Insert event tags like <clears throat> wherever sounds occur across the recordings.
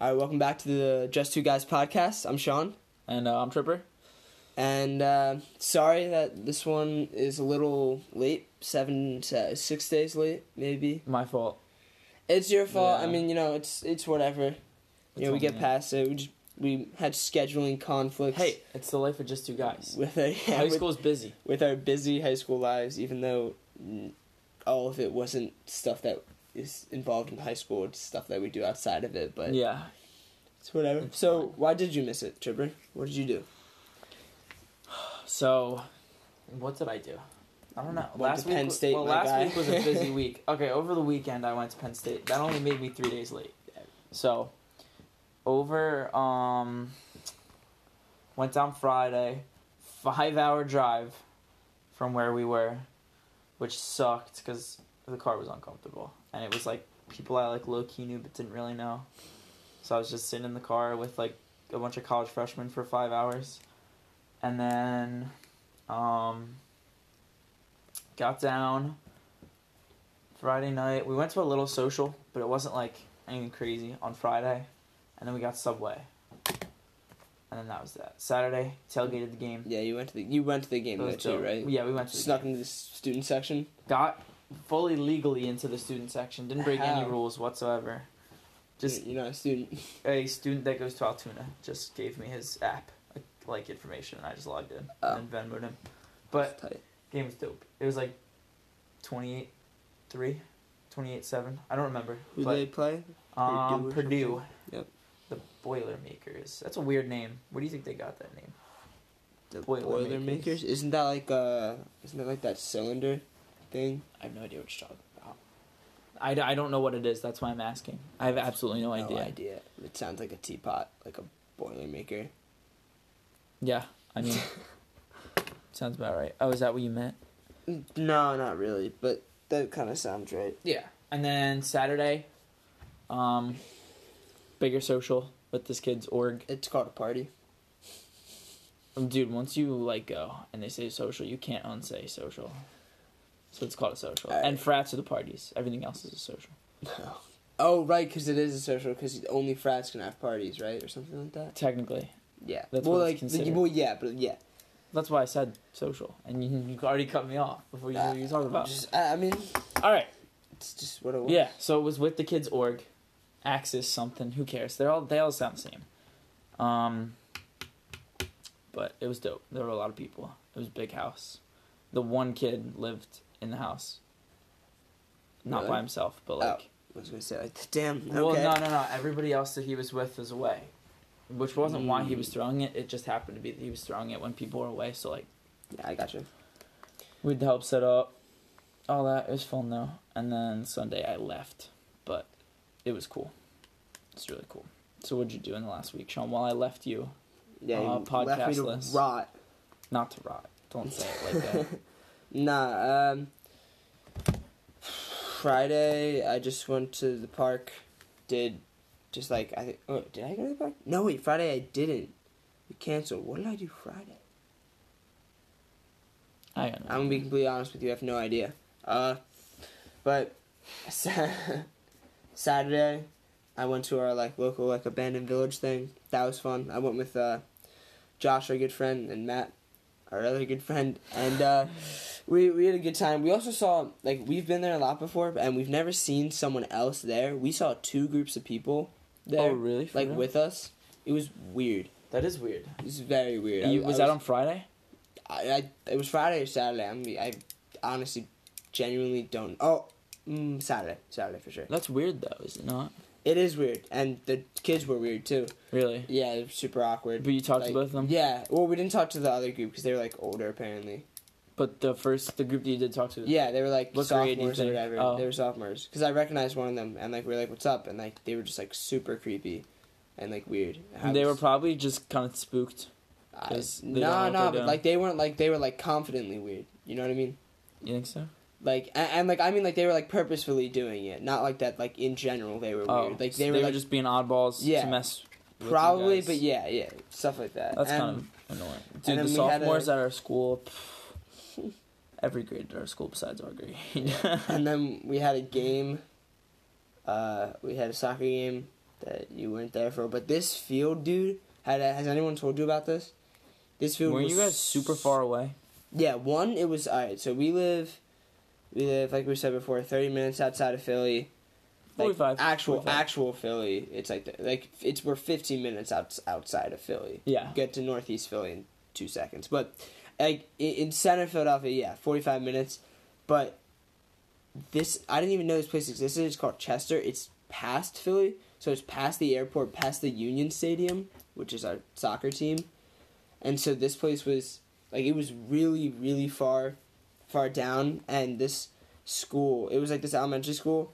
All right, welcome back to the Just Two Guys podcast. I'm Sean, And uh, I'm Tripper. and uh, sorry that this one is a little late, seven, se- six days late, maybe. My fault. It's your fault. I mean, you know, it's it's whatever. you know, we get past it. We just we had scheduling conflicts. Hey, it's the life of just two guys. <laughs> with a, yeah, High with- school's busy. with our busy high school lives, even though all of it wasn't stuff that is involved in high school, it's stuff that we do outside of it. But Yeah. it's whatever. It's so fine. why did you miss it, Tripper? What did you do? So, what did I do? I don't know. Went last to week, Penn wa- State, well, my last guy. week was a busy <laughs> week. Okay, over the weekend I went to Penn State. That only made me three days late. So, over um, went down Friday, five hour drive from where we were, which sucked because the car was uncomfortable and it was like people I like low key knew but didn't really know. So I was just sitting in the car with like a bunch of college freshmen for five hours, and then um, got down Friday night. We went to a little social, but it wasn't like anything crazy on Friday, and then we got Subway, and then that was that. Saturday tailgated the game. Yeah, you went to the you went to the game though too, right? Yeah, we went to the Snuck game. into the student section. Got fully legally into the student section. Didn't break any rules whatsoever. Just you're not a student. <laughs> a student that goes to Altoona just gave me his app like information, and I just logged in Oh. and Venmoed him. But game was dope. It was like 28 3, 28 7. I don't remember. Who but, they play? um, or Purdue. Yep. The Boilermakers. That's a weird name. Where do you think they got that name? The Boilermakers. Boilermakers. Isn't that like uh? Isn't that like that cylinder thing? I have no idea what you're talking about. I, I don't know what it is. That's why I'm asking. I have absolutely no idea. No idea. It sounds like a teapot, like a Boilermaker. Yeah, I mean, <laughs> sounds about right. Oh, is that what you meant? No, not really, but that kind of sounds right. Yeah. And then Saturday, um, bigger social with this kid's org. It's called a party. Dude, once you like go and they say social, you can't unsay social. So it's called a social. Alright. And frats are the parties. Everything else is a social. <laughs> oh, right, because it is a social. Because only frats can have parties, right, or something like that. Technically, Yeah. That's well, what like, considered. well, yeah, but yeah. that's why I said social, and you, you already cut me off before you knew what you were talking about. Just, I mean, All right. it's just what it was. Yeah. So it was with the kids org, Axis something. Who cares? They're all they all sound the same. Um. But it was dope. There were a lot of people. It was a big house. The one kid lived in the house. Not Really? by himself, but like. I was gonna say like, damn. Okay. Well, no, no, no. Everybody else that he was with was away, which wasn't why he was Mm. throwing it. It just happened to be that he was throwing it when people were away. So like, Yeah, I got you. we'd help set up, all that. It was fun though. And then Sunday I left, but it was cool. It's really cool. So what'd you do in the last week, Sean? While I left you, Yeah, Uh, you left me podcast to list. rot. not to rot. Don't say it like that. <laughs> Nah, um Friday I just went to the park, did just like I think oh did I go to the park? No wait, Friday I didn't. We canceled. What did I do Friday? I don't know. I'm gonna be completely honest with you, I have no idea. Uh but <laughs> Saturday I went to our like local like abandoned village thing. That was fun. I went with uh Josh, our good friend, and Matt, our other good friend, and uh we we had a good time. We also saw like we've been there a lot before, and we've never seen someone else there. We saw two groups of people there, oh really? For like real? with us. It was weird. that is weird. It was very weird. You, I, was I that on Friday? I, I it was Friday or Saturday. I mean, I honestly, genuinely don't. Oh, mm, Saturday, Saturday for sure. That's weird though, is it not? It is weird, and the kids were weird too. Really? Yeah, it was super awkward. But you talked Like, to both of them. Yeah, well, we didn't talk to the other group because they were like older apparently. But the first, the group that you did talk to. Yeah, they were like What sophomores or whatever. Oh. They were sophomores because I recognized one of them, and like we were like, "What's up?" And like they were just like super creepy, and like weird. They were probably just kind of spooked. No, don't know what no, they're but like they weren't like they were like confidently weird. You know what I mean? You think so? Like and, and like I mean like they were like purposefully doing it, not like that. Like in general, they were Oh, weird. Like so they were like just being oddballs Yeah. to mess. probably, but yeah, yeah, stuff like that. That's And- kind of annoying. Dude, the sophomores a- at our school, pff, every grade at our school besides our grade. <laughs> and then we had a game. Uh, we had a soccer game that you weren't there for. But this field, dude, had has anyone told you about this? This field Were you guys super far away? Yeah, one it was alright. So we live, we live like we said before, thirty minutes outside of Philly. Like 45, actual 45. actual Philly. It's like the, like it's we're fifteen minutes out, outside of Philly. Yeah. Get to Northeast Philly in two seconds, but like in center Philadelphia, yeah, forty five minutes. But this I didn't even know this place existed. It's called Chester. It's past Philly, so it's past the airport, past the Union Stadium, which is our soccer team, and so this place was like it was really really far, far down, and this school it was like this elementary school,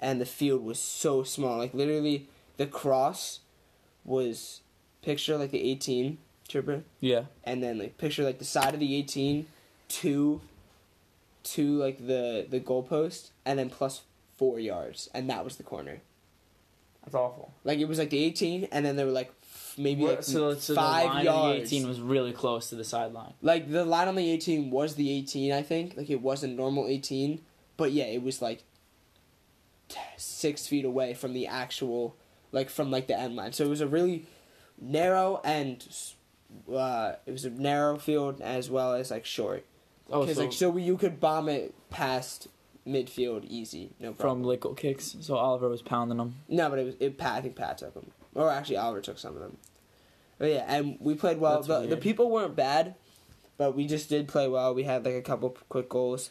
and the field was so small. Like literally, the cross was picture like the eighteen tripper Yeah. and then like picture like the side of the 18 to to like the the goalpost and then plus four yards and that was the corner That's awful. like it was like the 18 and then there were like maybe like so, so five the line yards the 18 was really close to the sideline. like the line on the 18 was the 18 i think like it wasn't normal 18 but yeah it was like six feet away from the actual like from like the end line so it was a really narrow and uh it was a narrow field as well as like short Oh, so, like so you could bomb it past midfield easy no problem from Lickle kicks. So Oliver was pounding them. no but it was it pat i think pat took them or actually oliver took some of them. But yeah and we played well. That's the, the people weren't bad but we just did play well. We had like a couple quick goals.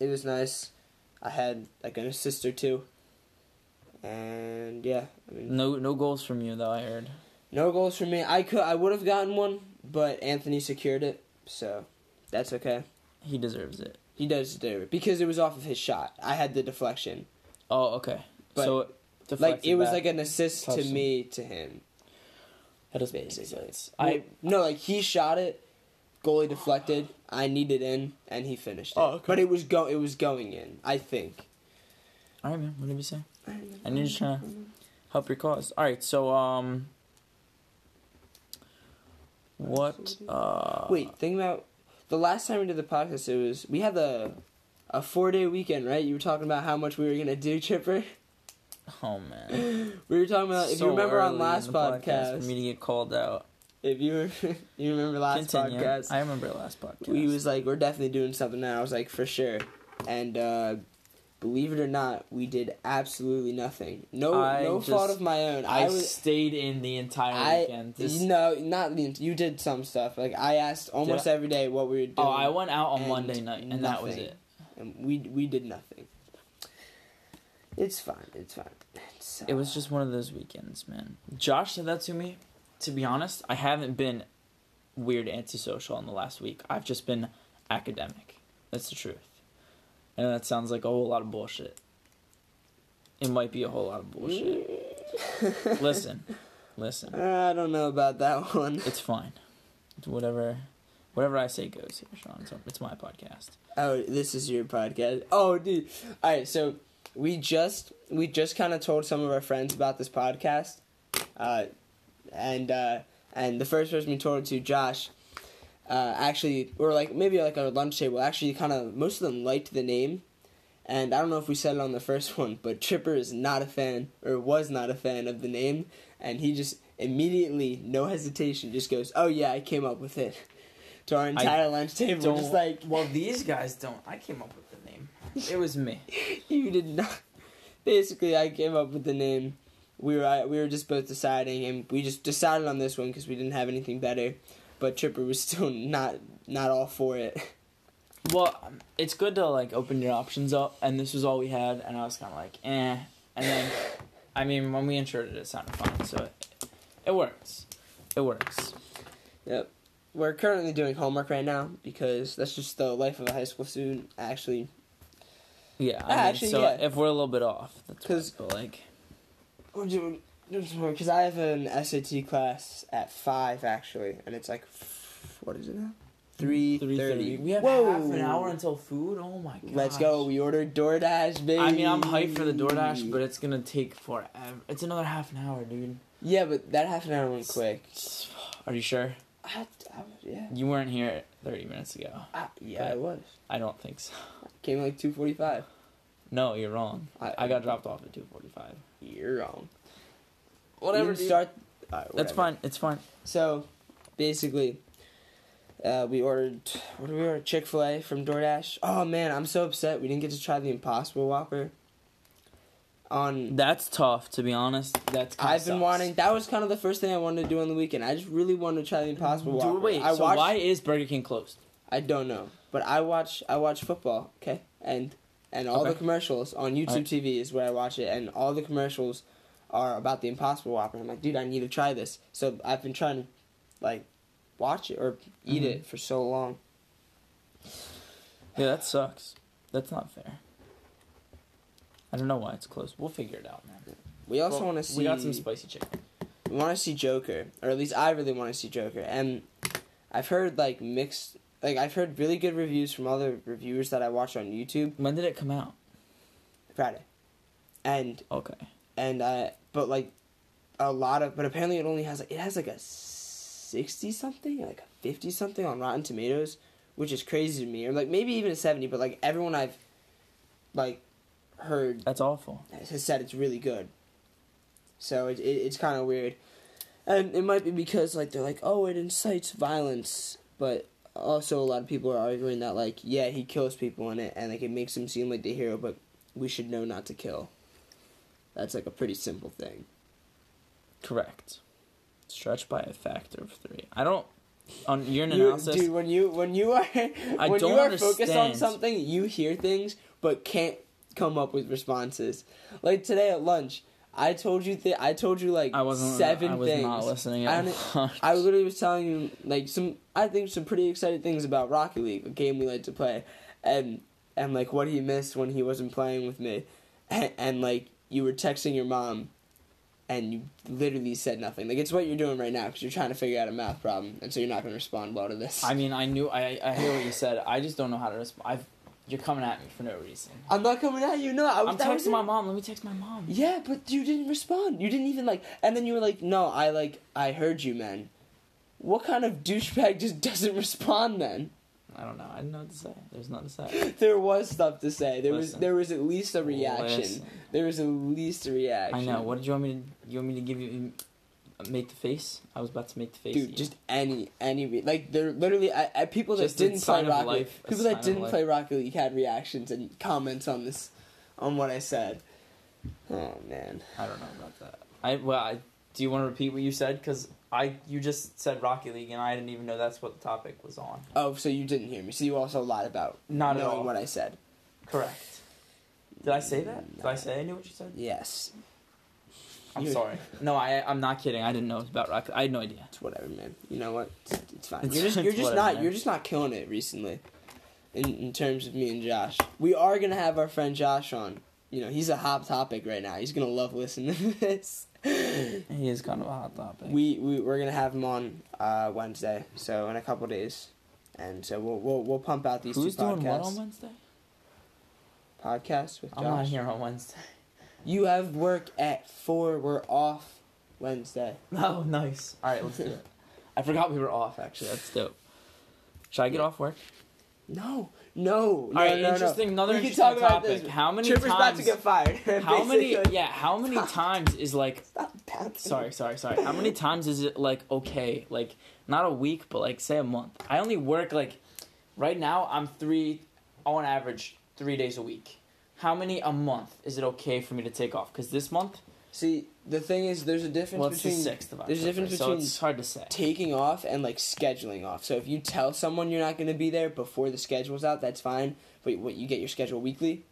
It was nice. I had like an assist or two. And yeah i mean No, no goals from you though. I heard. no goals from me. I could i would have gotten one but anthony secured it so that's okay. He deserves it. he does deserve it because it was off of his shot. I had the deflection. Oh, okay. But, so like it was back. like an assist to him. me to him that doesn't make basically. sense. I I no like he shot it, goalie deflected. I needed in and he finished it. Oh, okay. But it was go it was going in. I think. all right, man. What did we say? I need to try to help your cause. All right, so um, what? Uh, Wait, think about the last time we did the podcast. It was we had the a four day weekend, right? You were talking about how much we were gonna do, Chipper. Oh man. <gasps> We were talking about if So you remember on last the podcast. for me to get called out. if you were, <laughs> you remember last Continue. podcast. I remember last podcast. we was like we're definitely doing something now. I was like for sure, and uh, believe it or not, we did absolutely nothing. No, I no just- fault of my own. I, I was. stayed in the entire I weekend. This- no, not the, you did some stuff. Like I asked almost every day what we were doing. oh, I went out on Monday night, and that was it. and we we did nothing. It's fine. It's fine. It's, uh, It was just one of those weekends, man. Josh said that to me. To be honest, I haven't been weird antisocial in the last week. I've just been academic. That's the truth. And that sounds like a whole lot of bullshit. It might be a whole lot of bullshit. <laughs> listen, listen. I don't know about that one. It's fine. It's whatever, whatever I say goes here, Sean. It's my podcast. Oh, this is your podcast. Oh, dude. All right, so we just we just kind of told some of our friends about this podcast, uh, and uh, and the first person we told it to, Josh, uh, actually, or like maybe like our lunch table. Actually, kind of most of them liked the name, and I don't know if we said it on the first <laughs> one, but Tripper is not a fan or was not a fan of the name, and he just immediately, no hesitation, just goes, "Oh yeah, I came up with it." <laughs> To our entire lunch table, just like well, these guys don't. I came up with name. <laughs> It was me. you did not. Basically, I came up with the name. We were we were just both deciding, and we just decided on this one because we didn't have anything better. But Tripper was <laughs> still not not all for it. Well, it's good to like open your options up, and this was all we had, and I was kind of like, eh. And then, I mean, when we inserted it, it sounded fine, so it, it works. It works. Yep. We're currently doing homework right now because that's just the life of a high school student. Actually, Yeah, I Ah, mean, actually, so yeah. if we're a little bit off, that's 'Cause- why, but like, we're doing because I have an SAT class at five actually, and it's like what is it now? Three thirty. We have Whoa. half an hour until food. Oh my god. Let's go. We ordered DoorDash, baby. I mean, I'm hyped for the DoorDash, but it's gonna take forever. It's another half an hour, dude. yeah, but that half an hour went quick. Are you sure? I, I, yeah. You weren't here 30 minutes ago. I, yeah, I was. I don't think so. Came like two forty five. No, you're wrong. I- I got dropped off at 2:45. You're wrong. Whatever, You start. alright, That's fine. It's fine. So, basically, uh, we ordered what did we order? Chick Fil A from DoorDash. Oh man, I'm so upset we didn't get to try the Impossible Whopper. On That's tough, to be honest. That's I've been sucks. wanting. That was kind of the first thing I wanted to do on the weekend. I just really wanted to try the Impossible Whopper. Wait. I so watched, why is Burger King closed? I don't know, but I watch. I watch football. Okay, and and all Okay. the commercials on YouTube Alright. TV is where I watch it, and all the commercials are about the Impossible Whopper. I'm like, dude, I need to try this. So I've been trying to, like, watch it or eat Mhm. it for so long. Yeah, that sucks. That's not fair. I don't know why it's closed. We'll figure it out, man. We also Well, want to see. We got some spicy chicken. we want to see Joker, or at least I really want to see Joker. And I've heard like mixed, like I've heard really good reviews from other reviewers that I watch on YouTube. When did it come out? Friday, and Okay. and uh, but like a lot of, but apparently it only has it has like a sixty something, like a fifty something on Rotten Tomatoes, which is crazy to me, or like maybe even a seventy. But like everyone I've like heard That's awful. has said it's really good. So it, it it's kind of weird, and it might be because like they're like, oh, it incites violence, but also a lot of people are arguing that like, yeah, he kills people in it, and like it makes him seem like the hero, but we should know not to kill. That's like a pretty simple thing. Correct. Stretched by a factor of three. I don't. On your You- analysis, dude, when you when you are <laughs> I when don't you are focused on something, you hear things but can't come up with responses. Like today at lunch, I told you th- I told you like I wasn't. seven I was things. not listening. I I literally was telling you like some I think some pretty exciting things about Rocket League, a game we like to play, and and like what he missed when he wasn't playing with me, and, and like you were texting your mom, and you literally said nothing. Like it's what you're doing right now because you're trying to figure out a math problem, and so you're not going to respond well to this. I mean, I knew. I I hear what you said. I just don't know how to respond. I've. You're coming at me for no reason. I'm not coming at you. No, I was, I'm that was texting my mom. Let me text my mom. Yeah, but you didn't respond. You didn't even like, and then you were like, "No, I like, I heard you, man." What kind of douchebag just <laughs> doesn't respond then? I don't know. I didn't know what to say. There's nothing to say. <laughs> There was stuff to say. There was there was at least a reaction. Listen. There was at least a reaction. I know. What did you want me to? You want me to give you? Make the face. I was about to make the face. Dude, yeah. just any any re- like there literally I, I people that Just didn't play Rocket a people that didn't play Rocket League had reactions and comments on this on what I said. Oh man. I don't know about that. I well, I, do you want to repeat what you said? Because I you just said Rocket League, and I didn't even know that's what the topic was on. Oh, so you didn't hear me. So you also lied about Not knowing what I said. Correct. Did I say that? Did I say I knew what you said? Yes. I'm sorry. No, I I'm not kidding. I didn't know it was about rock. I had no idea. It's whatever, man. You know what? It's, it's fine. It's- You're just, <laughs> you're just whatever, not man. you're just not killing it recently. In in terms of me and Josh, we are gonna have our friend Josh on. You know, he's a hot topic right now. He's gonna love listening to this. He is kind of a hot topic. we we we're gonna have him on uh, Wednesday, so in a couple days, and so we'll we'll we'll pump out these Who's two doing what podcasts. on Wednesday? Podcast with Josh. I'm not here on Wednesday. You have work at four. We're off Wednesday. Oh, nice. All right, let's do it. <laughs> I forgot we were off. Actually, that's dope. Should I get Yeah. off work? No, no, no, All right, no, no. interesting. Another We can interesting talk about topic. this. How many Chipper's times? about to get fired. <laughs> how many? Yeah, how many times is like? Stop. Sorry, sorry, sorry. How many times is it like okay? Like not a week, but like say a month. I only work like right now. I'm three on average three days a week. How many a month is it okay for me to take off? Because this month, See, the thing is, there's a difference well, it's the between sixth of October, there's a difference so between it's hard to say. taking off and like scheduling off. So if you tell someone you're not going to be there before the schedule's out, that's fine. But what you get your schedule weekly,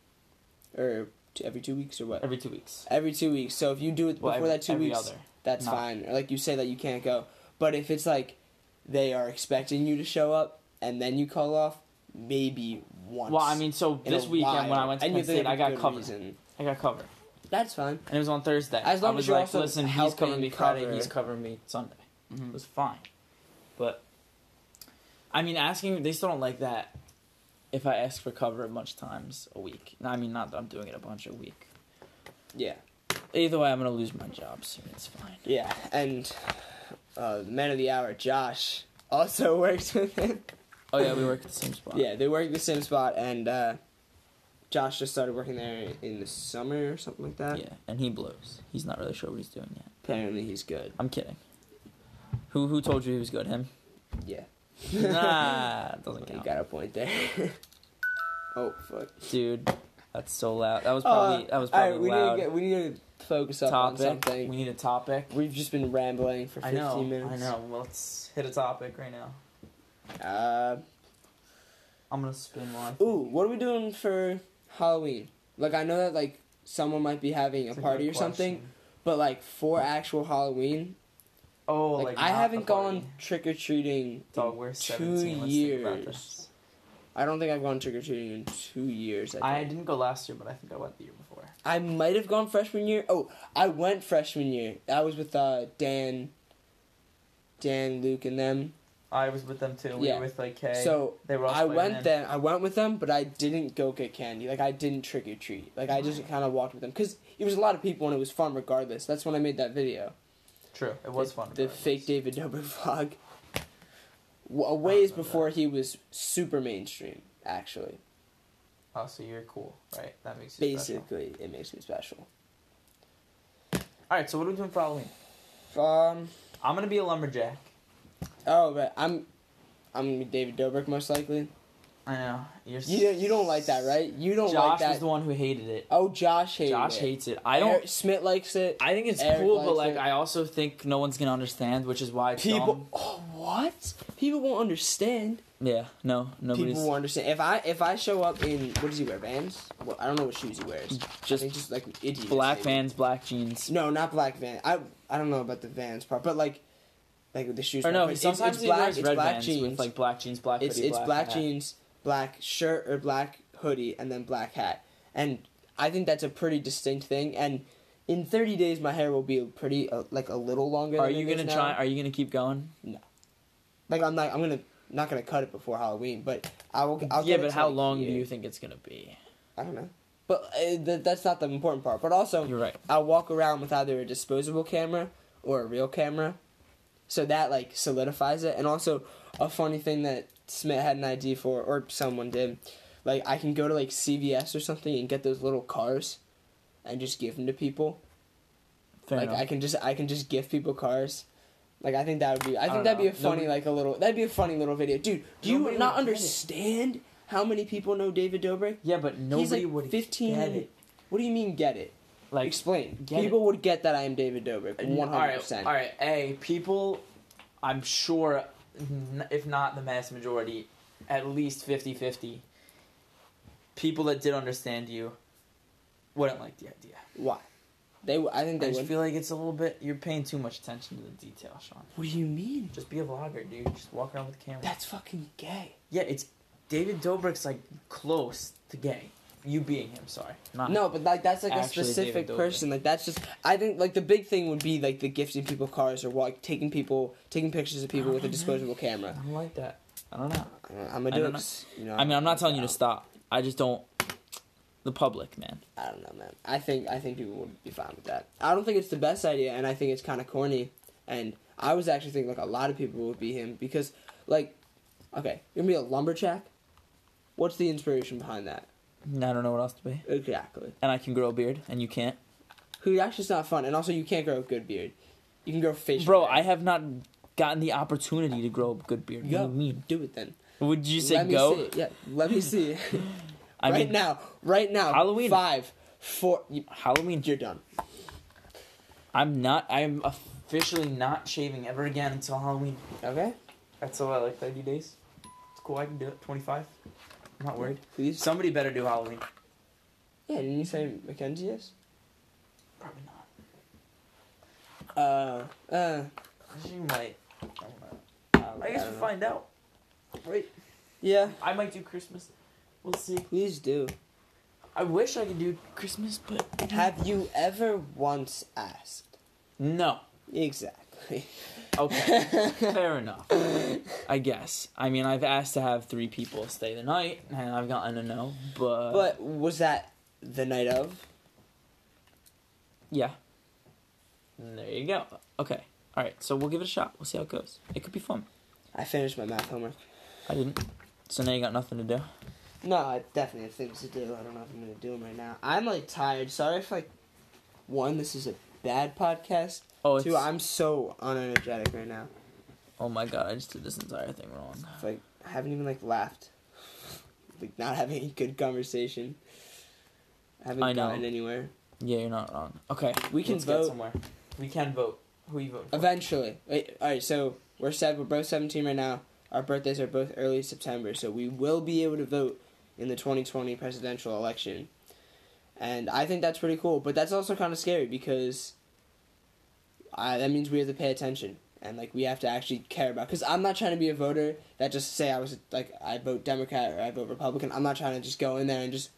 or t- every two weeks, or what? Every two weeks. Every two weeks. So if you do it Well, before every, that two weeks, other. that's No. fine. Or like you say that you can't go. But if it's like they are expecting you to show up and then you call off, maybe once. Well, I mean, so this weekend when I went to And Penn State, I got covered. reason. I got covered, That's fine. and it was on Thursday. As long I as you're like, also listen, he's covering me Friday, cover- he's covering me Sunday. Mhm. It was fine, but I mean, asking they still don't like that. If I ask for cover a bunch times a week, I mean, not that I'm doing it a bunch a week. Yeah. Either way, I'm gonna lose my job soon. It's fine. Yeah, and uh, the man of the hour, Josh, also <laughs> works with him. Oh yeah, we work at the same spot. Yeah, they work at the same spot, and uh, Josh just started working there in the summer or something like that. Yeah, and he blows. He's not really sure what he's doing yet. Apparently, he's good. I'm kidding. Who who told you he was good? Him? Yeah. Nah, <laughs> doesn't you count. got a point there. <laughs> oh fuck. Dude, that's so loud. That was probably that was Uh, probably right, we loud. need to get we need to focus up on topic. something. We need a topic. We've just been rambling for I fifteen know. minutes. I know. Well, let's hit a topic right now. Uh, I'm gonna spin one. ooh, what are we doing for Halloween? Like, I know that like someone might be having a party or something, but like for actual Halloween, Oh, like, like, I haven't gone trick or treating. Dog, we're two 17. Let's think about years. I don't think I've gone trick or treating in two years. I, I didn't go last year, but I think I went the year before. I might have gone freshman year. Oh, I went freshman year. That was with uh, Dan, Dan, Luke, and them. I was with them too. We Yeah. were with like Kay. So they were I went Spider-Man. then. I went with them, but I didn't go get candy. Like I didn't trick or treat. Like I just kind of walked with them because it was a lot of people and it was fun regardless. That's when I made that video. True, it was the, fun. The fake David Dobrik vlog. A ways before he was super mainstream. Actually, Oh, so you're cool, right? That makes you special. basically, it makes me special. All right, so what are we doing for Halloween? Um. I'm gonna be a lumberjack. Oh, but I'm, I'm gonna be David Dobrik most likely. I know. You're You don't, you don't like that, right? You don't Josh like that. was the one who hated it. oh, Josh hates Josh it. Josh hates it. I don't. Eric Smith likes it. I think it's Eric cool, but like it. I also think no one's gonna understand, which is why People. dumb. Oh, what? People won't understand. Yeah, no, nobody's People won't understand. If I if I show up in what does he wear? Vans? Well, I don't know what shoes he wears. Just just like Adidas. black maybe. Vans, black jeans. No, not black Vans. I I don't know about the Vans part, but like like the shoes. Or no, it's, sometimes it's he black. It's black jeans. with like black jeans, black it's hoodie, it's black, black jeans, black shirt or black hoodie, and then black hat. And I think that's a pretty distinct thing. And in 30 days, my hair will be pretty uh, like a little longer. Are than you it is gonna now. try? Are you gonna keep going? No. Like I'm not. I'm gonna not gonna cut it before Halloween, but I will. I'll yeah, but how like, long do you think it's gonna be? I don't know. But uh, th- that's not the important part. But also, You're right. I'll walk around with either a disposable camera or a real camera, so that like solidifies it. And also, a funny thing that Smith had an idea for, or someone did, like I can go to like CVS or something and get those little cars, and just give them to people. Fair like enough. I can just I can just give people cars. Like I think that would be I think don't that'd be a funny Nobody- like a little that'd be a funny little video, dude. Do you not understand how many people know David Dobrik? yeah, but nobody He's like would 15. get it. What do you mean get it? Like Explain. People would get that I am David Dobrik. One hundred percent. all right. A people, I'm sure, if not the mass majority, at least 50-50, people that did understand you wouldn't like the idea. Why? They. I think I they just would. feel like it's a little bit. You're paying too much attention to the detail, Sean. What do you mean? Just be a vlogger, dude. Just walk around with a camera. That's fucking gay. yeah, it's David Dobrik's like close to gay. You being him, sorry. Not No, but like that's like a specific person. Like that's just. I think like the big thing would be like the gifting people cars or like taking people taking pictures of people with a disposable camera. I don't like that. I don't know. I'm gonna do don't it. You know, I mean, I'm not telling you to stop. I just don't. The public, man. I don't know, man. I think I think people would be fine with that. I don't think it's the best idea, and I think it's kind of corny. And I was actually thinking like a lot of people would be him because, like, okay, you're gonna be a lumberjack. What's the inspiration behind that? I don't know what else to be. Exactly. And I can grow a beard, and you can't. Who actually it's not fun, and also you can't grow a good beard. You can grow facial. Bro, hair. I have not gotten the opportunity to grow a good beard. What do you mean? do it then. Would you say let me go? See. Yeah, let me see. <laughs> I right mean, now, right now. Halloween. Five, four. You, Halloween. you're done. I'm not. I'm officially not shaving ever again until Halloween. Okay. That's all. Like 30 days. It's cool. I can do it. 25. I'm not worried. Please. Somebody better do Halloween. Yeah. Didn't you say Mackenzie is? Probably not. Uh. Uh. She might. I don't know. I, I guess we'll know. find out. Right. Yeah. I might do Christmas. We'll see. Please do. I wish I could do Christmas, but Have you ever once asked? no. Exactly. Okay. <laughs> Fair enough. I guess. I mean, I've asked to have three people stay the night, and I've gotten a no. But, But was that the night of? yeah, there you go. Okay. All right. So we'll give it a shot. We'll see how it goes. It could be fun. I finished my math homework. I didn't. So now you got nothing to do. No, I definitely have things to do. I don't know if I'm gonna do them right now. I'm like tired. Sorry if like one, this is a bad podcast. Oh, it's, Two, I'm so unenergetic right now. oh my god! I just did this entire thing wrong. It's like I haven't even like laughed. Like not having any good conversation. I haven't I know. gotten anywhere. Yeah, you're not wrong. Okay, We can let's vote. somewhere. We can vote. Who you vote? For? Eventually. Wait, all right. So we're seven. We're both seventeen right now. Our birthdays are both early September, so we will be able to vote in the 2020 presidential election. And I think that's pretty cool, but that's also kind of scary because I, that means we have to pay attention and like we have to actually care about. Because I'm not trying to be a voter that just say I was like I vote Democrat or I vote Republican. I'm not trying to just go in there and just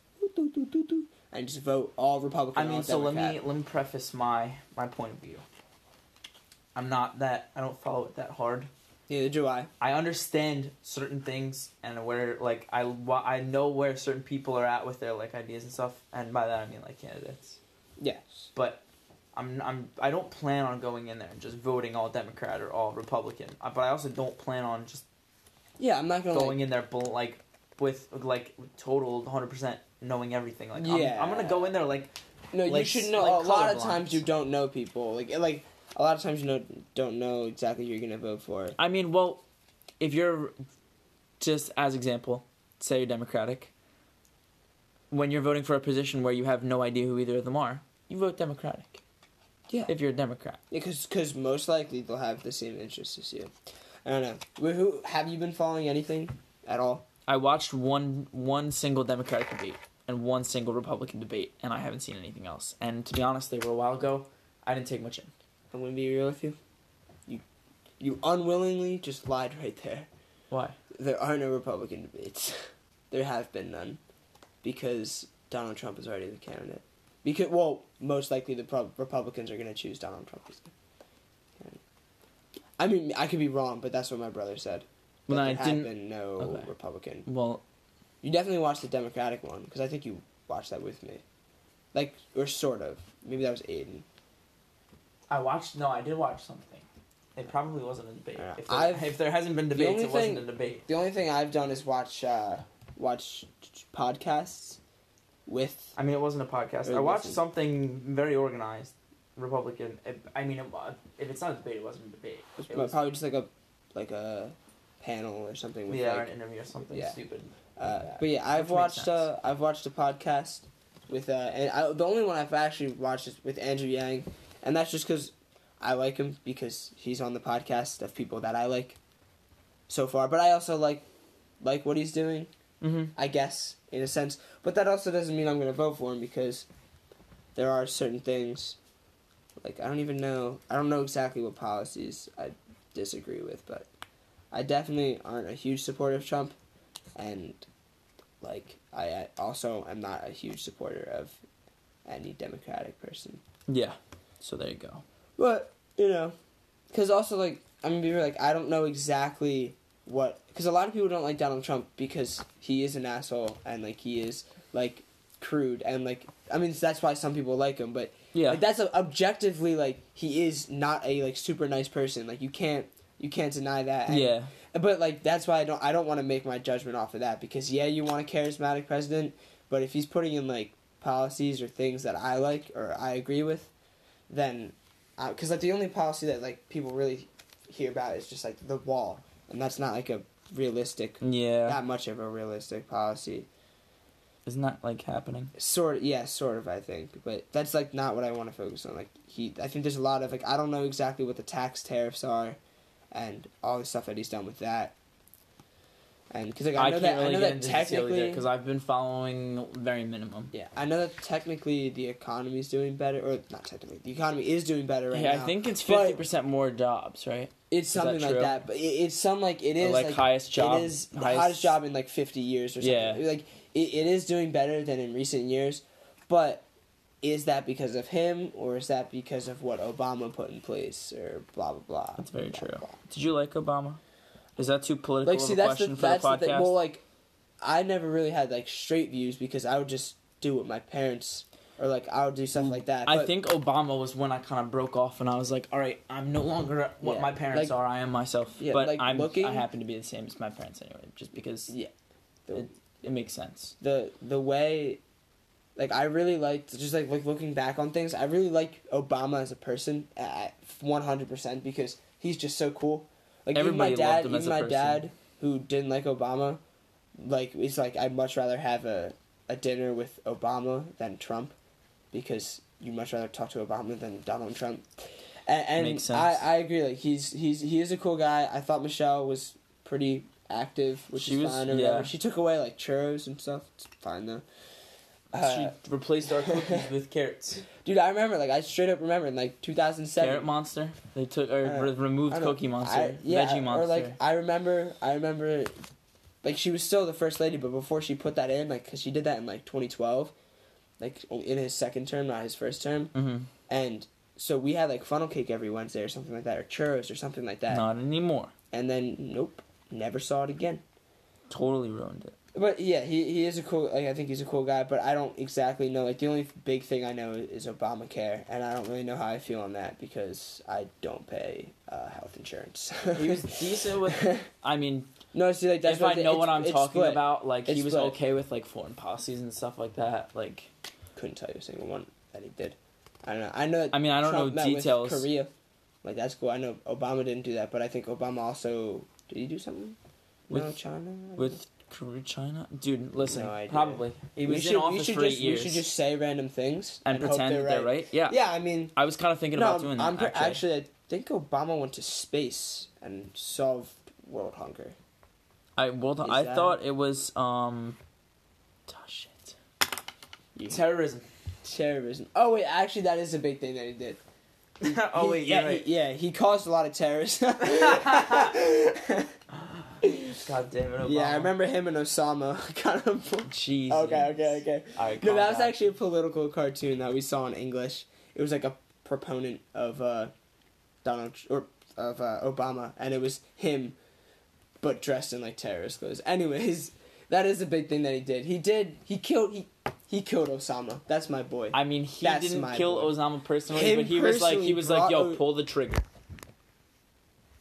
and just vote all Republican. I mean, so let me let me preface my my point of view. I'm not that I don't follow it that hard. Neither do I. I understand certain things and where like I I know where certain people are at with their like ideas and stuff, and by that I mean like candidates. Yes. But I'm I'm I don't plan on going in there and just voting all Democrat or all Republican. Uh, But I also don't plan on just Yeah, I'm not gonna like, in there bl- like with like total 100 percent knowing everything. Like Yeah. I'm, I'm gonna go in there like No, you like, should know. like a lot of times you don't know people. Like like a lot of times you know don't know exactly who you're gonna vote for. I mean, well, if you're just as example, say you're Democratic, when you're voting for a position where you have no idea who either of them are, you vote Democratic. Yeah. If you're a Democrat. Because cause most likely they'll have the same interests as you. I don't know. Wh- Who have you been following anything at all? I watched one one single Democratic debate and one single Republican debate, and I haven't seen anything else. And to be honest, they were a while ago. I didn't take much in. I'm gonna be real with you. You you unwillingly just lied right there. Why? There are no Republican debates. <laughs> there have been none, because Donald Trump is already the candidate. Because well, most likely the pro- Republicans are gonna choose Donald Trump as the. I mean, I could be wrong, but that's what my brother said. Well, I there didn't. have been no Okay. Republican. Well, You definitely watched the Democratic one because I think you watched that with me, like or sort of. Maybe that was Aiden. I watched. No, I did watch something. It probably wasn't a debate. Yeah. If, there, I've- if there hasn't been the debates, only it wasn't a debate. The only thing I've done is watch uh, watch podcasts with. I mean, it wasn't a podcast. I watched listen. something very organized, Republican. It, I mean, it, if it's not a debate, it wasn't a debate. It was, probably just like a like a panel or something with yeah, or like. an interview or something yeah. stupid. Uh, like but yeah, I've Which watched uh, I've watched a podcast with uh, and I, the only one I've actually watched is with Andrew Yang, and that's just because I like him because he's on the podcast of people that I like so far. But I also like like what he's doing. Mm-hmm. I guess, in a sense. But that also doesn't mean I'm going to vote for him because there are certain things. Like, I don't even know. I don't know exactly what policies I disagree with, but I definitely aren't a huge supporter of Trump. And, like, I, I also am not a huge supporter of any Democratic person. Yeah. So there you go. But, you know, because also, like, I'm to be real, like, I don't know exactly what. Because a lot of people don't like Donald Trump because he is an asshole and, like, he is, like, crude. And, like, I mean, that's why some people like him. But, Yeah. like, that's a, objectively, like, he is not a, like, super nice person. Like, you can't. You can't deny that. And- yeah. but like that's why I don't I don't want to make my judgment off of that because yeah you want a charismatic president but if he's putting in like policies or things that I like or I agree with then uh, because like the only policy that like people really hear about is just like the wall and that's not like a realistic Yeah. that much of a realistic policy Isn't that like happening? sort of yeah sort of I think but that's like not what I want to focus on like he I think there's a lot of like I don't know exactly what the tax tariffs are and all the stuff that he's done with that because like I I, know can't that really I know get that technically because I've been following very minimum. yeah I know that technically the economy is doing better or not technically the economy is doing better right Hey, I think it's fifty percent more jobs, right? it's that something like that but it, it's some like it is like, highest job- it is the highest- hottest job in like 50 years or something Yeah. like it, it is doing better than in recent years but is that because of him or is that because of what Obama put in place or blah blah blah That's very blah, true. blah. Did you like Obama? Is that too political like see a that's question the for that's the the podcast? thing well like I never really had like straight views because I would just do what my parents or like I would do stuff mm. like that I but- think Obama was when I kind of broke off and I was like, all right, I'm no longer what Yeah, my parents like- are. I am myself. Yeah, but like, I'm looking- I happen to be the same as my parents anyway, just because Yeah. it, it makes sense. the the way like I really liked just like like looking back on things, I really like Obama as a person one hundred percent because he's just so cool. Like Everybody even my dad, even my person. dad who didn't like Obama, like he's like I'd much rather have a a dinner with Obama than Trump, because you much rather talk to Obama than Donald Trump. And, and Makes sense. I, I agree. Like he's he's he is a cool guy. I thought Michelle was pretty active, which She is was- fine. Or yeah. whatever. She took away like churros and stuff. It's fine though. Uh, she replaced our cookies <laughs> with carrots. dude, I remember like I straight up remember in like 2007. Carrot monster. They took or Uh, re- removed Cookie Monster. I, yeah, Veggie Monster. or like I remember, I remember, like she was still the first lady, but before she put that in, like, cause she did that in like 2012, like in his second term, not his first term, hmm and so we had like funnel cake every Wednesday or something like that, or churros or something like that, Not anymore. and then nope, never saw it again. Totally ruined it. But yeah, he he is a cool. Like I think he's a cool guy, but I don't exactly know. Like the only big thing I know is Obamacare, and I don't really know how I feel on that because I don't pay uh, health insurance. <laughs> He was decent with. I mean, no, see, like that's if I know it's- what I'm talking split. about, like It's he was split. okay with like foreign policies and stuff like that. Like, Couldn't tell you a single one that he did. I don't know. I know. I mean, I don't Trump know details. Korea, like that's cool. I know Obama didn't do that, but I think Obama also did. He do something? no, With- China. with Korea, China, dude. Listen, No idea. probably he was should, in office for just, years We should just say random things and, hope pretend that they're right. Yeah. Yeah, I mean, I was kind of thinking no, about doing that. I'm pre- actually. actually, I think Obama went to space and solved world hunger. I well, Is I that- thought it was um, oh, shit, terrorism. Terrorism. Oh wait, actually, that is a big thing that he did. <laughs> oh He- wait, yeah, he, yeah, he caused a lot of terrorists. <laughs> <laughs> <laughs> God damn it, Obama. yeah, I remember him and Osama kind of. Jeez. Okay, okay, okay. All right, No, calm that was down. actually a political cartoon that we saw in English. It was like a proponent of uh, Donald Tr- or of uh, Obama, and it was him, but dressed in like terrorist clothes. Anyways, <laughs> that is a big thing that he did. He did. He killed. He he killed Osama. That's my boy. I mean, he That's didn't kill boy. Osama personally, Him but he was like, he was like, "Yo, pull the trigger."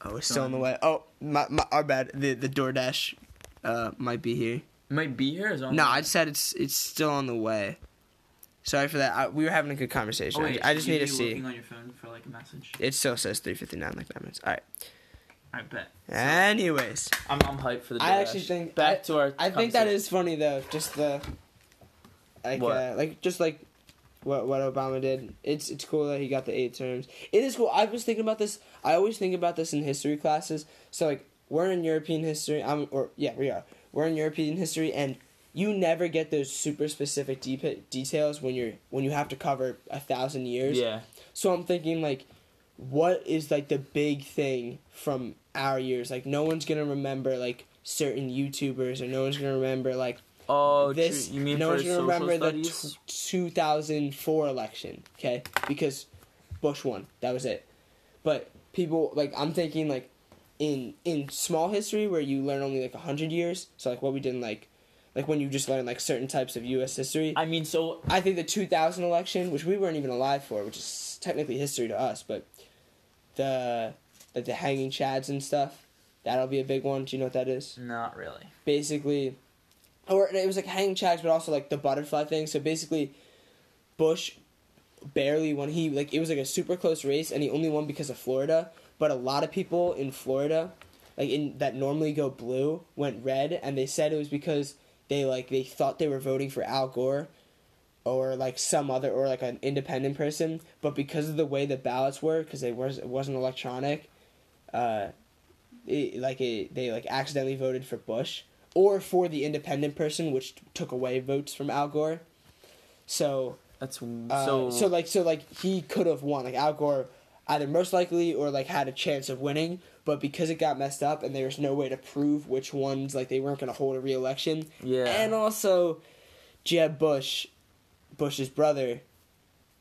oh, it's still in the way. Oh, my, my our bad. The the DoorDash, uh, might be here. Might be here. Or is on No, I said it's it's still on the way. Sorry for that. I, we were having a good conversation. Oh, I- wait, I, just need to see. On your phone for like a message. It still says 359 like that minutes. All right. I bet. Anyways, I'm, I'm hyped for the. DoorDash. I actually think back to our. I think that is funny though. Just the like What? uh, like just like what what Obama did. It's it's cool that he got the eight terms. It is cool. I was thinking about this. I always think about this in history classes. So like we're in European history. I'm or yeah we are. We're in European history and. You never get those super specific deep details when you're when you have to cover a thousand years. Yeah. So I'm thinking like, what is like the big thing from our years? Like no one's gonna remember like certain YouTubers, or no one's gonna remember like Oh, this. you mean no one's gonna remember studies? the t- 2004 election, okay? Because Bush won. That was it. But people like I'm thinking like in in small history where you learn only like hundred years. So like what we did in like like when you just learn like certain types of U.S. history. I mean, so I think the 2000 election, which we weren't even alive for, which is technically history to us, but the like the hanging chads and stuff, that'll be a big one. Do you know what that is? not really. Basically, or it was like hanging chads, but also like the butterfly thing. So basically, Bush barely won. He like it was like a super close race, and he only won because of Florida. But a lot of people in Florida, like in that normally go blue, went red, and they said it was because they like they thought they were voting for Al Gore or like some other or like an independent person, but because of the way the ballots were, because they was it wasn't electronic, uh, it, like it, they like accidentally voted for Bush or for the independent person, which took away votes from Al Gore. So That's uh, so. so like so like he could have won like Al Gore either most likely or like had a chance of winning but because it got messed up and there was no way to prove which ones like they weren't going to hold a re-election yeah. and also Jeb Bush Bush's brother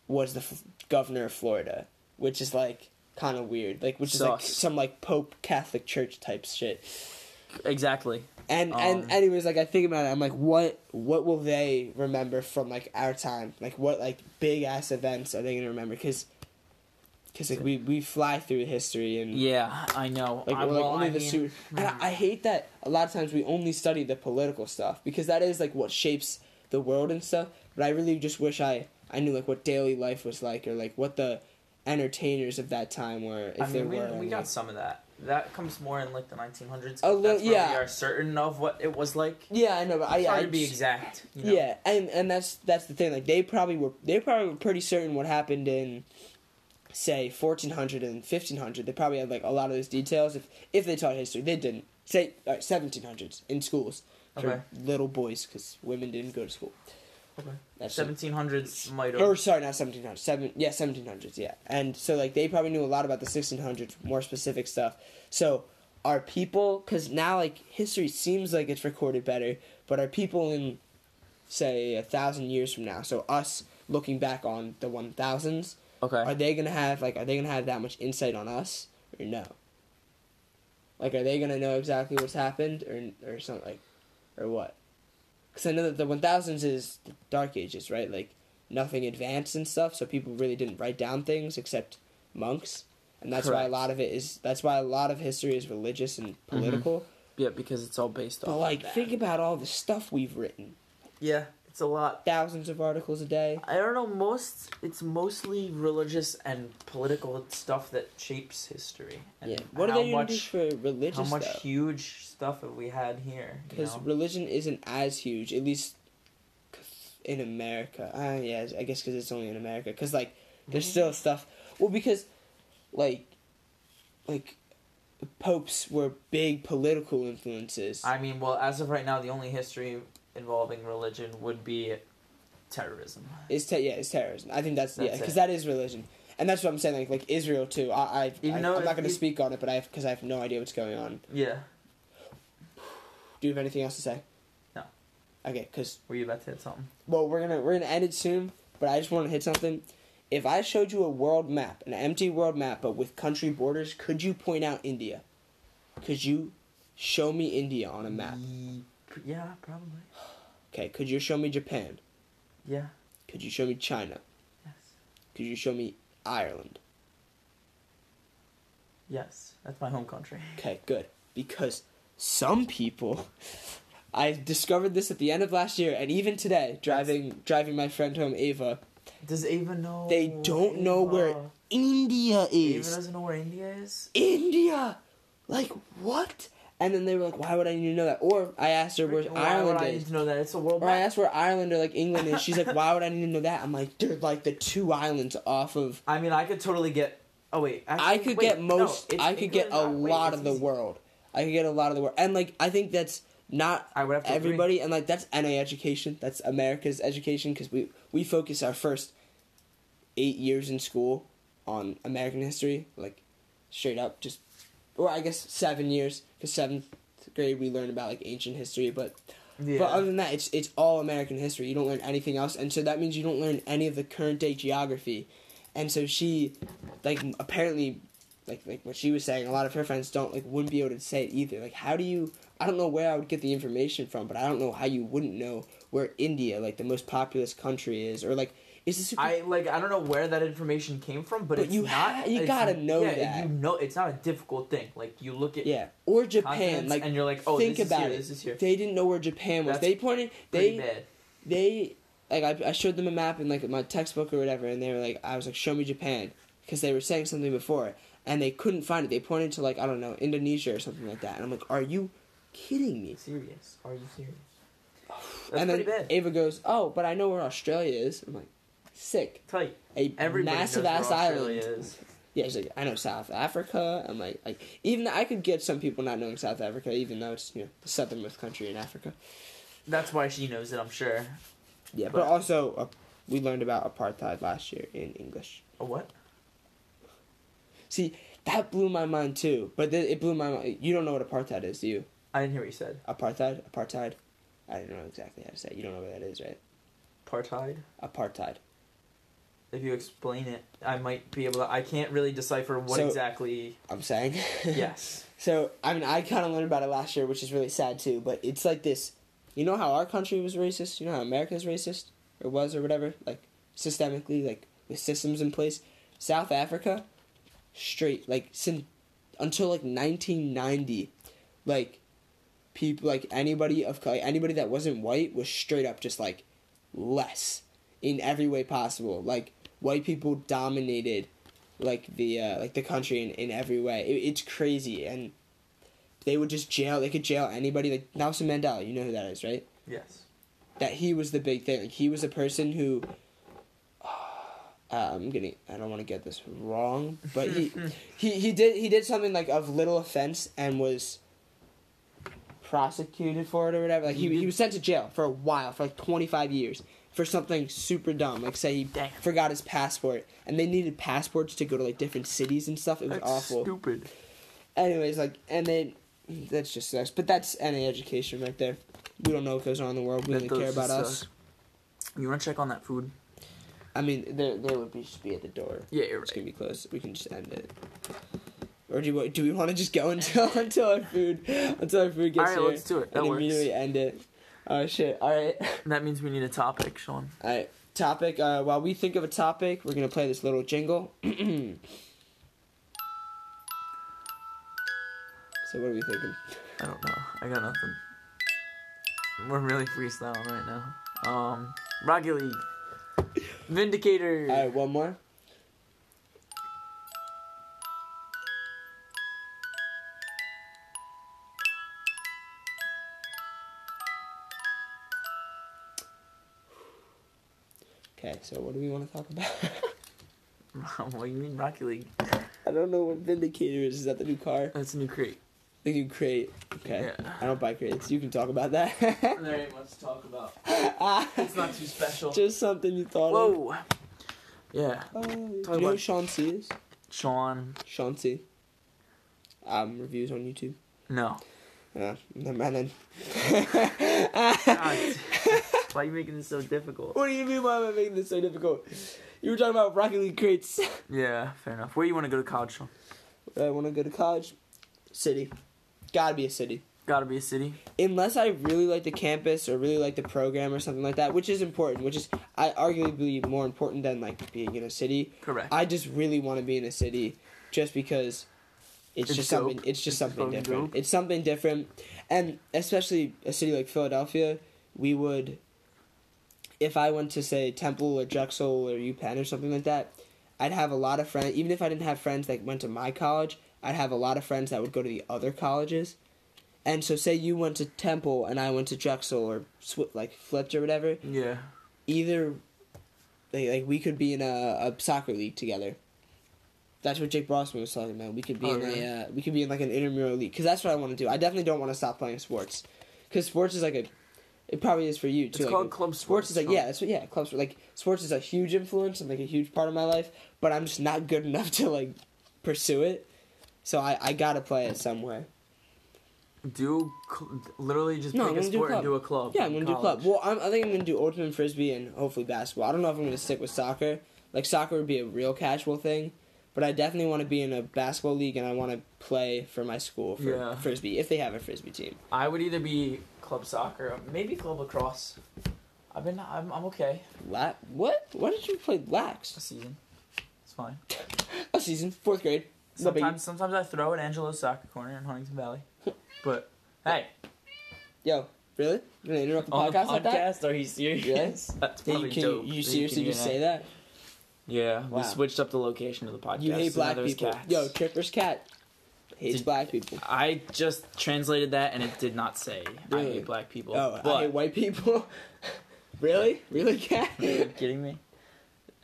was the f- governor of Florida which is like kind of weird like which is like some like Pope Catholic Church type shit exactly. And Um, and anyways, like I think about it, I'm like, what what will they remember from like our time? Like what like big ass events are they gonna remember? Because because like we, we fly through history and Yeah, I know. like, I, like only I the mean, super. And I, I hate that a lot of times we only study the political stuff because that is like what shapes the world and stuff. But I really just wish I I knew like what daily life was like or like what the entertainers of that time were if I there mean, we, were. we got some of that. That comes more in like the 1900s. A li- That's yeah. we are certain of what it was like. yeah, I know, but I, It's hard I to be exact. You know? Yeah, and and that's that's the thing. Like they probably were they probably were pretty certain what happened in say 1400 and 1500. They probably had like a lot of those details if if they taught history. They didn't. Say uh, 1700s in schools for Okay. little boys cuz women didn't go to school. Okay. That's 1700s might Or sorry, not 1700s. Seven yeah, 1700s, yeah. And so like they probably knew a lot about the 1600s, more specific stuff. So are people cuz now like history seems like it's recorded better, but are people in say a thousand years from now so us looking back on the 1000s Okay. are they gonna have like are they gonna have that much insight on us or no like are they gonna know exactly what's happened or or something like or what because i know that the 1000s is the dark ages right? Like nothing advanced and stuff so people really didn't write down things except monks. And that's why a lot of it is that's why a lot of history is religious and mm-hmm. political. Yeah, because it's all based on. but like think about all the stuff we've written. Yeah, it's a lot. thousands of articles a day I don't know. Most it's mostly religious and political stuff that shapes history. And yeah what are they much, do for religious How much stuff? huge stuff have we had here? you because know? religion isn't as huge, at least in America. Uh, yeah, I guess because it's only in America. Because like, there's still stuff. Well, because like, like, popes were big political influences. I mean, well, as of right now, the only history involving religion would be terrorism. It's te- yeah, it's terrorism. I think that's, yeah, because that is religion, and that's what I'm saying. Like like Israel too. I, I, Even I I'm not going to speak on it, but I because I have no idea what's going on. Yeah. Do you have anything else to say? No. Okay, because Were you about to hit something? well, we're gonna we're gonna end it soon, but I just want to hit something. If I showed you a world map, an empty world map, but with country borders, could you point out India? Could you show me India on a map? Yeah, probably. Okay. Could you show me Japan? Yeah. Could you show me China? Yes. Could you show me Ireland? Yes. That's my home country. Okay, good. Because some people, <laughs> I discovered this at the end of last year, and even today, driving driving my friend home, Ava, Does Ava know? They don't know where Ava- India Ava is. doesn't know where India is. India, like what? And then they were like, "Why would I need to know that?" Or I asked her where Why would Ireland I is. need to know that? It's a world Or I map. asked where Ireland or like England is. She's like, <laughs> "Why would I need to know that?" I'm like, "They're like the two islands off of." I mean, I could totally get. Oh wait, actually, I could wait, get most. no, I could get a wait, lot of the world. I could get a lot of the world, and like I think that's not I would have to agree. everybody, and like that's NA education. That's America's education because we we focus our first eight years in school on American history, like straight up, just or I guess seven years because seventh grade we learn about like ancient history, but Yeah. but other than that, it's it's all American history. You don't learn anything else, and so that means you don't learn any of the current day geography. And so she, like, apparently, like like what she was saying, a lot of her friends don't like wouldn't be able to say it either. Like, how do you? I don't know where I would get the information from, but I don't know how you wouldn't know where India, like the most populous country, is, or like is this? I like I don't know where that information came from, but, But it's you not. ha- you it's- gotta know yeah, that. You know, it's not a difficult thing. Like you look at yeah, or Japan, like and you're like, oh, think this about is here, it. this is here. they didn't know where Japan was. That's they pointed. They bad. they like I, I showed them a map in like my textbook or whatever and they were like i was like show me japan because they were saying something before and they couldn't find it they pointed to like i don't know indonesia or something like that and i'm like are you kidding me Serious? Are you serious? <sighs> That's and then pretty bad. ava goes oh but i know where australia is i'm like sick Tight. a Everybody massive knows ass where island is. yeah she's like i know south africa i'm like like even i could get some people not knowing south africa even though it's you know the southernmost country in africa That's why she knows it. I'm sure. yeah but, But- also uh, we learned about apartheid last year in english A what? See, that blew my mind too. But th- it blew my mind. You don't know what apartheid is, do you? I didn't hear what you said. Apartheid? Apartheid? I don't know exactly how to say it. You don't know what that is, right? Apartheid. Apartheid. If you explain it, I might be able to. I can't really decipher what So- exactly. I'm saying. <laughs> Yes. so, I mean, I kind of learned about it last year, which is really sad too. But it's like this. You know how our country was racist? You know how America's racist? Or was, or whatever? Like, systemically, like, with systems in place? South Africa straight like since until like 1990, like people like anybody of like anybody that wasn't white was straight up just like less in every way possible. Like white people dominated like the uh, like the country in, in every way. It, it's crazy and they would just jail. They could jail anybody. Like Nelson Mandela, you know who that is, right? Yes. That he was the big thing. Like he was a person who. <sighs> Uh, I'm getting. I don't want to get this wrong, but he, <laughs> he he did he did something like of little offense and was prosecuted for it or whatever. Like he he was sent to jail for a while for like 25 years for something super dumb. Like say he Damn. forgot his passport and they needed passports to go to like different cities and stuff. It was That's awful stupid. anyways, like, and then that's just sucks. But that's NA education right there. We don't know what goes on in the world. We That only care about us. You want to check on that food? I mean, there there would be just be at the door. Yeah, you're It's gonna be closed. We can just end it. Or do you, wa- do we want to just go <laughs> until until our food until our food gets All right, here let's do it. That and works. immediately end it? Oh shit! All right, <laughs> That means we need a topic, Sean. all right. Topic. Uh, while we think of a topic, we're gonna play this little jingle. <clears throat> so what are we thinking? I don't know. I got nothing. We're really freestyling right now. Um, Rocket League. Vindicator. All right, one more. Okay, so what do we want to talk about? <laughs> what do you mean Rocket League? I don't know what Vindicator is. Is that the new car? That's a new crate. The new crate. Okay. Yeah. I don't buy crates. You can talk about that. There ain't much to talk about. <laughs> It's not too special. Just something you thought of. Whoa. Yeah. Oh, do you know about- who Sean C is? Sean. Sean C. Um, reviews on YouTube. No. Uh, never mind then. <laughs> <laughs> Why are you making this so difficult? What do you mean why am I making this so difficult? You were talking about Rocket League crates. <laughs> Yeah, fair enough. Where do you want to go to college, Sean? I want to go to college. City. Gotta be a city. Gotta be a city. Unless I really like the campus or really like the program or something like that, which is important, which is I arguably believe more important than like being in a city. Correct. I just really want to be in a city just because it's, It's just dope. something it's just It's something different. dope. It's something different. And especially a city like Philadelphia, we would if I went to say Temple or Drexel or UPenn or something like that, I'd have a lot of friends even if I didn't have friends that went to my college, I'd have a lot of friends that would go to the other colleges. And so say you went to Temple and I went to Drexel or sw- like flipped or whatever, yeah. either like, like we could be in a, a soccer league together. That's what Jake Brossman was talking about. We could be Oh, in really? a uh, we could be in like an intramural league because that's what I want to do. I definitely don't want to stop playing sports because sports is like a it probably is for you too. It's like called club sports. sports. is like yeah, yeah club sport like sports is a huge influence and like a huge part of my life. But I'm just not good enough to like pursue it. So I I gotta play it somewhere. Do cl- literally just No, pick a do sport and do a club. Yeah, I'm gonna do club. Well, I'm, I think I'm gonna do ultimate frisbee and hopefully basketball. I don't know if I'm gonna stick with soccer. Like soccer would be a real casual thing, but I definitely want to be in a basketball league and I want to play for my school for Yeah. frisbee if they have a frisbee team. I would either be club soccer, maybe club lacrosse. I've been. I'm, I'm okay. La- what? Why did you play lax? A season. It's fine. A season, fourth grade. Sometimes, sometimes I throw at Angelo's soccer corner in Huntingdon Valley. But hey, Yo, really? You're gonna interrupt the on podcast, the like that? podcast, are you serious? That's Yeah, probably you, can dope. you, seriously just say that? Yeah, Wow. we switched up the location of the podcast. You hate black people. cats. Yo, Tripper's cat hates Did- black people. I just translated that and it did not say I hate black people. Oh, but I hate white people. <laughs> really? Really, cat? <laughs> are you kidding me?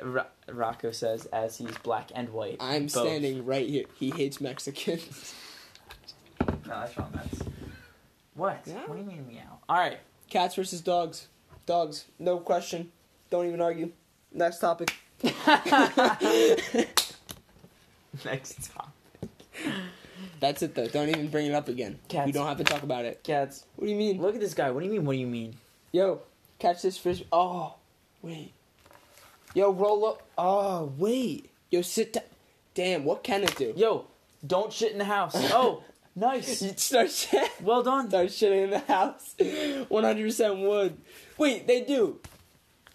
Ro- Rocco says as he's black and white. I'm both. standing right here. He hates Mexicans. <laughs> No, that's wrong. That's what? Yeah. What do you mean meow? All right. Cats versus dogs. Dogs. No question. Don't even argue. Next topic. Next time. That's it though. Don't even bring it up again. Cats. We don't have to talk about it. Cats. What do you mean? Look at this guy. What do you mean? What do you mean? Yo, catch this fish. Oh, wait. Yo, roll up. Oh, wait. Yo, sit down. Damn, what can it do? Yo, don't shit in the house. Oh, <laughs> nice. You start shit. Well done. Start shitting in the house. <laughs> 100% wood. Wait, they do.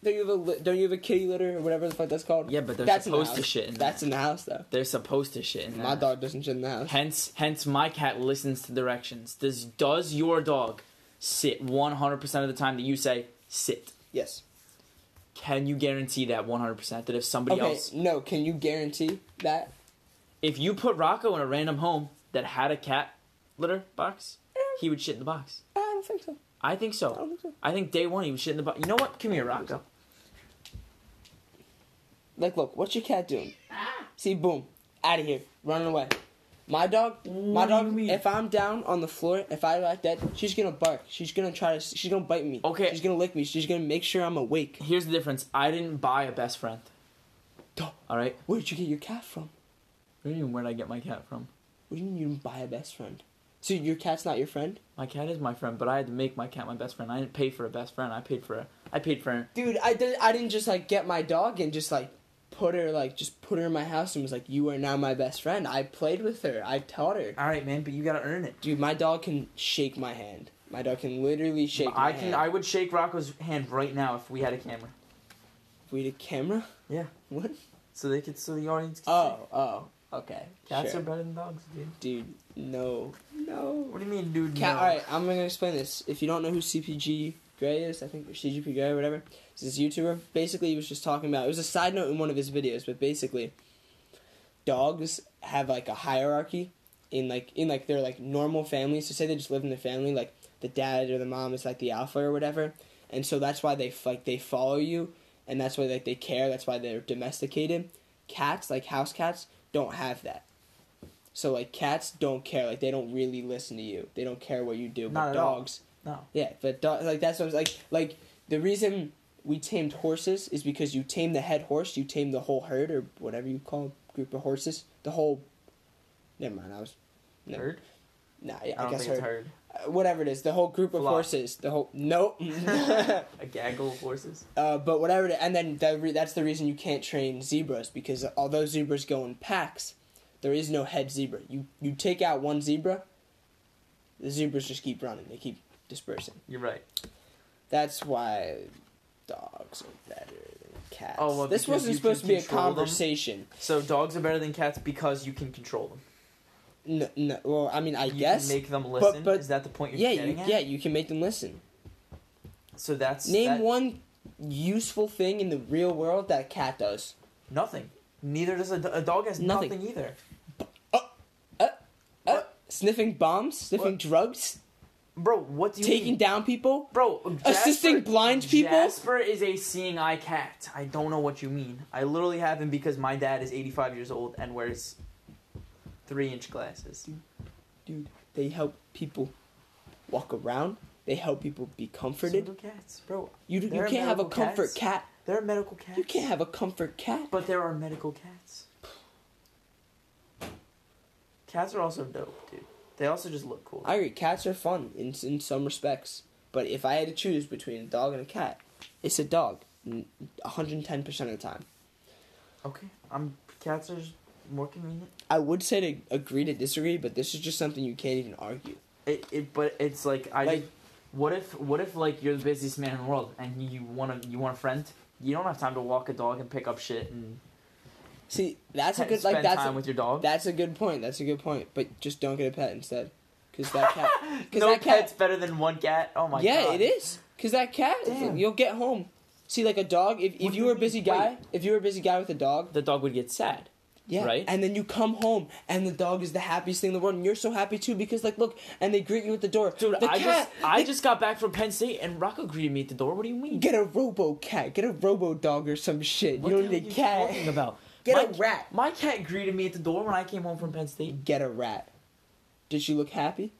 Don't you have a don't you have a kitty litter or whatever the fuck that's called? Yeah, but they're That's supposed to shit in That's that. in the house though. They're supposed to shit in My that. dog doesn't shit in the house. Hence, hence, my cat listens to directions. Does does your dog sit one hundred percent of the time that you say sit? Yes. Can you guarantee that one hundred percent that if somebody Okay. else, No. Can you guarantee that? if you put Rocco in a random home that had a cat litter box, he would shit in the box. I don't think so. I think I so. don't think so. I think day one he would shit in the box. You know what? Come here, Rocco. Like, look, what's your cat doing? Ah. See, boom, out of here, running away. My dog, my dog. If I'm down on the floor, if I like that, she's gonna bark. She's gonna try to. She's gonna bite me. Okay. She's gonna lick me. She's gonna make sure I'm awake. Here's the difference. I didn't buy a best friend. <gasps> Duh. All right. Where did you get your cat from? What do you mean? Where'd I get my cat from? What do you mean you didn't buy a best friend? So your cat's not your friend? My cat is my friend, but I had to make my cat my best friend. I didn't pay for a best friend. I paid for a. I paid for. Her Dude, I did. I didn't just like get my dog and just like put her like just put her in my house and was like, "You are now my best friend." I played with her. I taught her. All right, man, but you gotta earn it. Dude, my dog can shake my hand. My dog can literally shake. I can. Hand. I would shake Rocco's hand right now if we had a camera, If we had a camera. Yeah. What? so they could, so the audience. Could Oh, oh, okay. see. cats sure. are better than dogs, dude. Dude, no, no. What do you mean, dude? Cat. no? All right, I'm gonna explain this. If you don't know who CPG Gray is, I think CGP Gray or whatever, this YouTuber. Basically, he was just talking about. It was a side note in one of his videos, but basically, dogs have like a hierarchy in like in like their like normal families. So say they just live in their family, like the dad or the mom is like the alpha or whatever, and so that's why they like they follow you, and that's why like they care. That's why they're domesticated. Cats, like house cats, don't have that. So like cats don't care, like they don't really listen to you. They don't care what you do. Not but at all. dogs, No. yeah, but do- like that's what I was like. Like the reason we tamed horses is because you tame the head horse, you tame the whole herd or whatever you call a group of horses. The whole. Never mind. I was. No. Herd? Nah, yeah, I I, guess think it's herd. herd. Uh, whatever it is, the whole group of Flock. horses. The whole nope. <laughs> A gaggle of horses. <laughs> Uh, but whatever, it, and then that re- that's the reason you can't train zebras because although zebras go in packs, there is no head zebra. You you take out one zebra, the zebras just keep running. They keep dispersing. You're right. That's why dogs are better than cats. Oh, well, this wasn't supposed to be a control them? conversation. So dogs are better than cats because you can control them. No, no, well, I mean, I You guess. can make them listen. but- but, Is that the point you're yeah, you, getting at? yeah, you can make them listen. So that's Name that- one useful thing in the real world that a cat does. Nothing. Neither does a, a dog has Nothing. nothing, either. Sniffing bombs, sniffing What? drugs, Bro, what do you taking mean? down people. Bro, Assisting blind people? Jasper is a seeing eye cat. I don't know what you mean. I literally have him because my dad is 85 years old and wears three inch glasses. Dude, they help people walk around. They help people be comforted. do cats, bro. You you can't have a comfort cats. cat. There are medical cats. You can't have a comfort cat. But there are medical cats. Cats are also dope, dude. They also just look cool. I agree. Cats are fun in in some respects, but if I had to choose between a dog and a cat, it's a dog. One hundred and ten percent of the time. okay, I'm. Cats are more convenient. I would say to agree to disagree, but this is just something you can't even argue. It, it but it's like I. Like- just, what if what if like you're the busiest man in the world and you want to you want a friend? You don't have time to walk a dog and pick up shit and See, that's a good like that's time a, with your dog. that's a good point. That's a good point. But just don't get a pet instead, because that cat. <laughs> Cause no that cat- pet's better than one cat. Oh my yeah, god. Yeah, it is. Because that cat, Damn. you'll get home. See, like a dog. If if you were a busy guy, Wait. if you were a busy guy with a dog, The dog would get sad. Yeah. Right? And then you come home and the dog is the happiest thing in the world and you're so happy too because like look and they greet you at the door. Dude, the I cat, just I just got back from Penn State and Rocco greeted me at the door. What do you mean? get a robo cat, get a robo dog or some shit. What you don't need a cat. talking about? Get my, a rat. My cat greeted me at the door when I came home from Penn State. Get a rat. Did she look happy?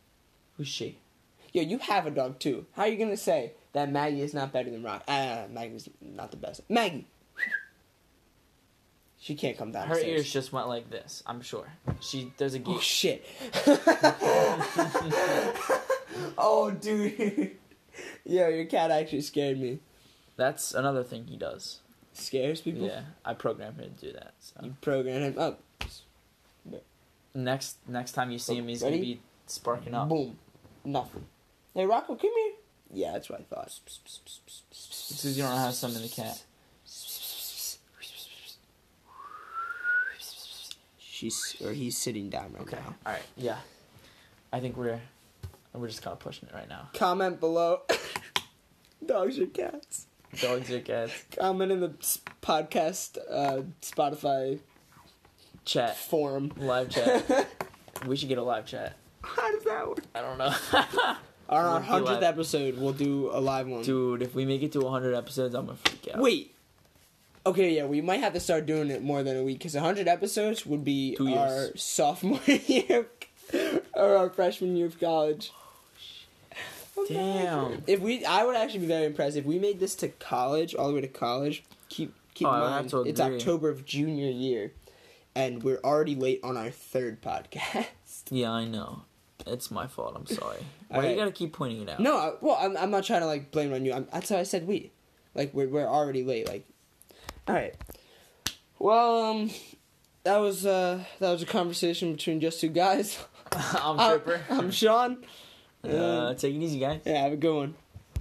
Who's she? Yo, you have a dog too. How are you gonna say that Maggie is not better than Rock? Ah, Maggie's not the best. Maggie. She can't come down. Her ears just went like this. I'm sure. She there's a Oh shit. <laughs> oh dude. <laughs> Yo, your cat actually scared me. That's another thing he does. Scares people. Yeah, I programmed him to do that. So You program him up. next next time you see oh, him, he's Ready? gonna be sparking up. Boom. Nothing. Hey Rocco, come here. Yeah, that's what I thought. Because you don't have some in the cat. She's or he's sitting down right Okay. now. All right. Yeah. I think we're we're just kind of pushing it right now. Comment below. <laughs> Dogs or cats? Dogs or cats? Comment in the podcast uh, Spotify Chat. forum. Live chat. <laughs> we should get a live chat. How does that work? I don't know. <laughs> Our We'll hundredth episode, we'll do a live one. Dude, if we make it to 100 episodes, I'm gonna freak out. Wait. Okay, yeah, we might have to start doing it more than a week because 100 episodes would be our sophomore <laughs> year or our freshman year of college. Damn. If we, I would actually be very impressed if we made this to college, all the way to college. Keep keep Oh, in mind, it's. October of junior year, and we're already late on our third podcast. Yeah, I know. It's my fault. I'm sorry. <laughs> Why Alright. you gotta keep pointing it out? No, I, well, I'm, I'm not trying to like blame it on you. I'm, that's why I said we. Like we're we're already late. Like, all right. Well, um, that was uh that was a conversation between just two guys. <laughs> I'm Uh, Tripper. I'm Sean. Uh, take it easy, guys. Yeah, have a good one.